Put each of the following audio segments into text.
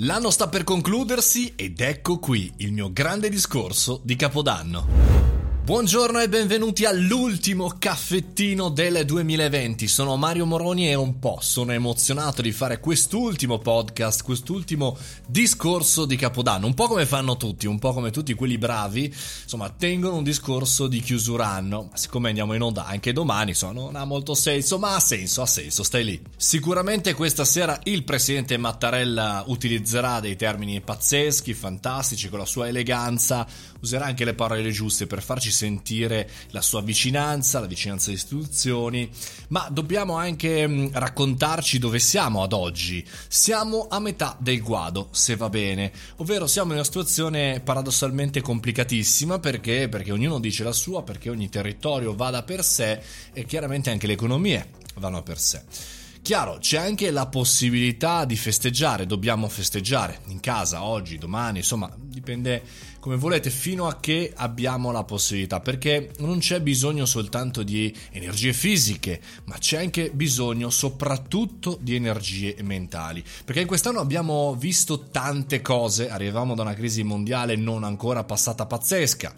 L'anno sta per concludersi ed ecco qui il mio grande discorso di Capodanno. Buongiorno e benvenuti all'ultimo caffettino del 2020. Sono Mario Moroni e un po' sono emozionato di fare quest'ultimo podcast, quest'ultimo discorso di Capodanno. Un po' come fanno tutti, un po' come tutti quelli bravi, insomma, tengono un discorso di chiusura anno. Ma siccome andiamo in onda anche domani, insomma, non ha molto senso, ma ha senso, ha senso, stai lì. Sicuramente questa sera il presidente Mattarella utilizzerà dei termini pazzeschi, fantastici, con la sua eleganza, userà anche le parole giuste per farci sentire la sua vicinanza, la vicinanza alle istituzioni, ma dobbiamo anche mm, raccontarci dove siamo ad oggi. Siamo a metà del guado, se va bene, ovvero siamo in una situazione paradossalmente complicatissima perché? Perché ognuno dice la sua, perché ogni territorio vada per sé e chiaramente anche le economie vanno per sé. Chiaro, c'è anche la possibilità di festeggiare, dobbiamo festeggiare in casa oggi, domani, insomma, dipende come volete fino a che abbiamo la possibilità, perché non c'è bisogno soltanto di energie fisiche, ma c'è anche bisogno soprattutto di energie mentali, perché in quest'anno abbiamo visto tante cose, arrivavamo da una crisi mondiale non ancora passata pazzesca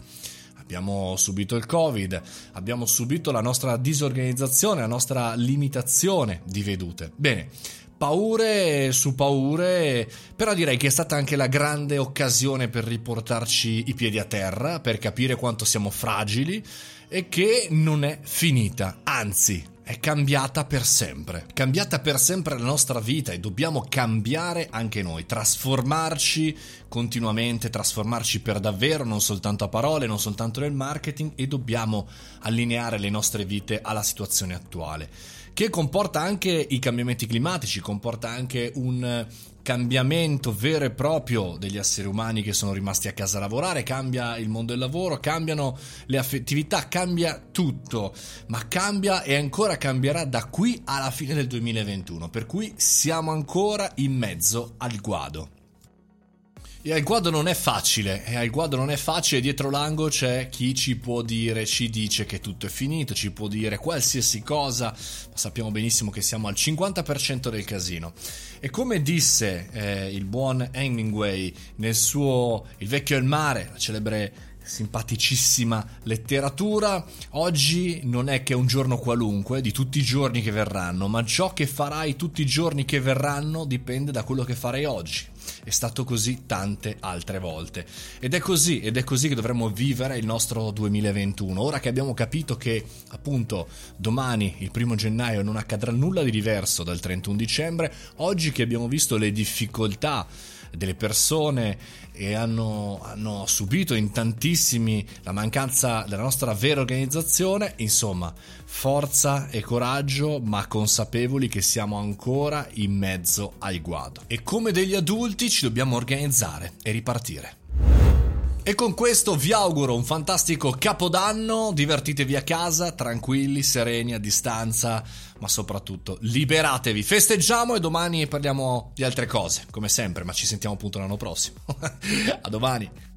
abbiamo subito il Covid, abbiamo subito la nostra disorganizzazione, la nostra limitazione di vedute. Bene, paure su paure, però direi che è stata anche la grande occasione per riportarci i piedi a terra, per capire quanto siamo fragili e che non è finita, anzi è cambiata per sempre. Cambiata per sempre la nostra vita e dobbiamo cambiare anche noi, trasformarci continuamente, trasformarci per davvero, non soltanto a parole, non soltanto nel marketing e dobbiamo allineare le nostre vite alla situazione attuale, che comporta anche i cambiamenti climatici, comporta anche un cambiamento vero e proprio degli esseri umani che sono rimasti a casa a lavorare, cambia il mondo del lavoro, cambiano le affettività, cambia tutto, ma cambia e ancora cambierà da qui alla fine del 2021, per cui siamo ancora in mezzo al guado. E al guado non è facile, e al guado non è facile, dietro l'angolo c'è chi ci può dire, ci dice che tutto è finito, ci può dire qualsiasi cosa, ma sappiamo benissimo che siamo al 50% del casino. E come disse eh, il buon Hemingway nel suo Il vecchio e il mare, la celebre simpaticissima letteratura, oggi non è che un giorno qualunque di tutti i giorni che verranno, ma ciò che farai tutti i giorni che verranno dipende da quello che farai oggi. È stato così tante altre volte. Ed è così, ed è così che dovremmo vivere il nostro 2021. Ora che abbiamo capito che appunto domani, il primo gennaio, non accadrà nulla di diverso dal 31 dicembre, oggi che abbiamo visto le difficoltà delle persone e hanno, hanno, subito in tantissimi la mancanza della nostra vera organizzazione, insomma, forza e coraggio, ma consapevoli che siamo ancora in mezzo al guado. E come degli adulti ci dobbiamo organizzare e ripartire. E con questo vi auguro un fantastico capodanno, divertitevi a casa, tranquilli, sereni, a distanza, ma soprattutto liberatevi, festeggiamo e domani parliamo di altre cose, come sempre, ma ci sentiamo appunto l'anno prossimo. a domani!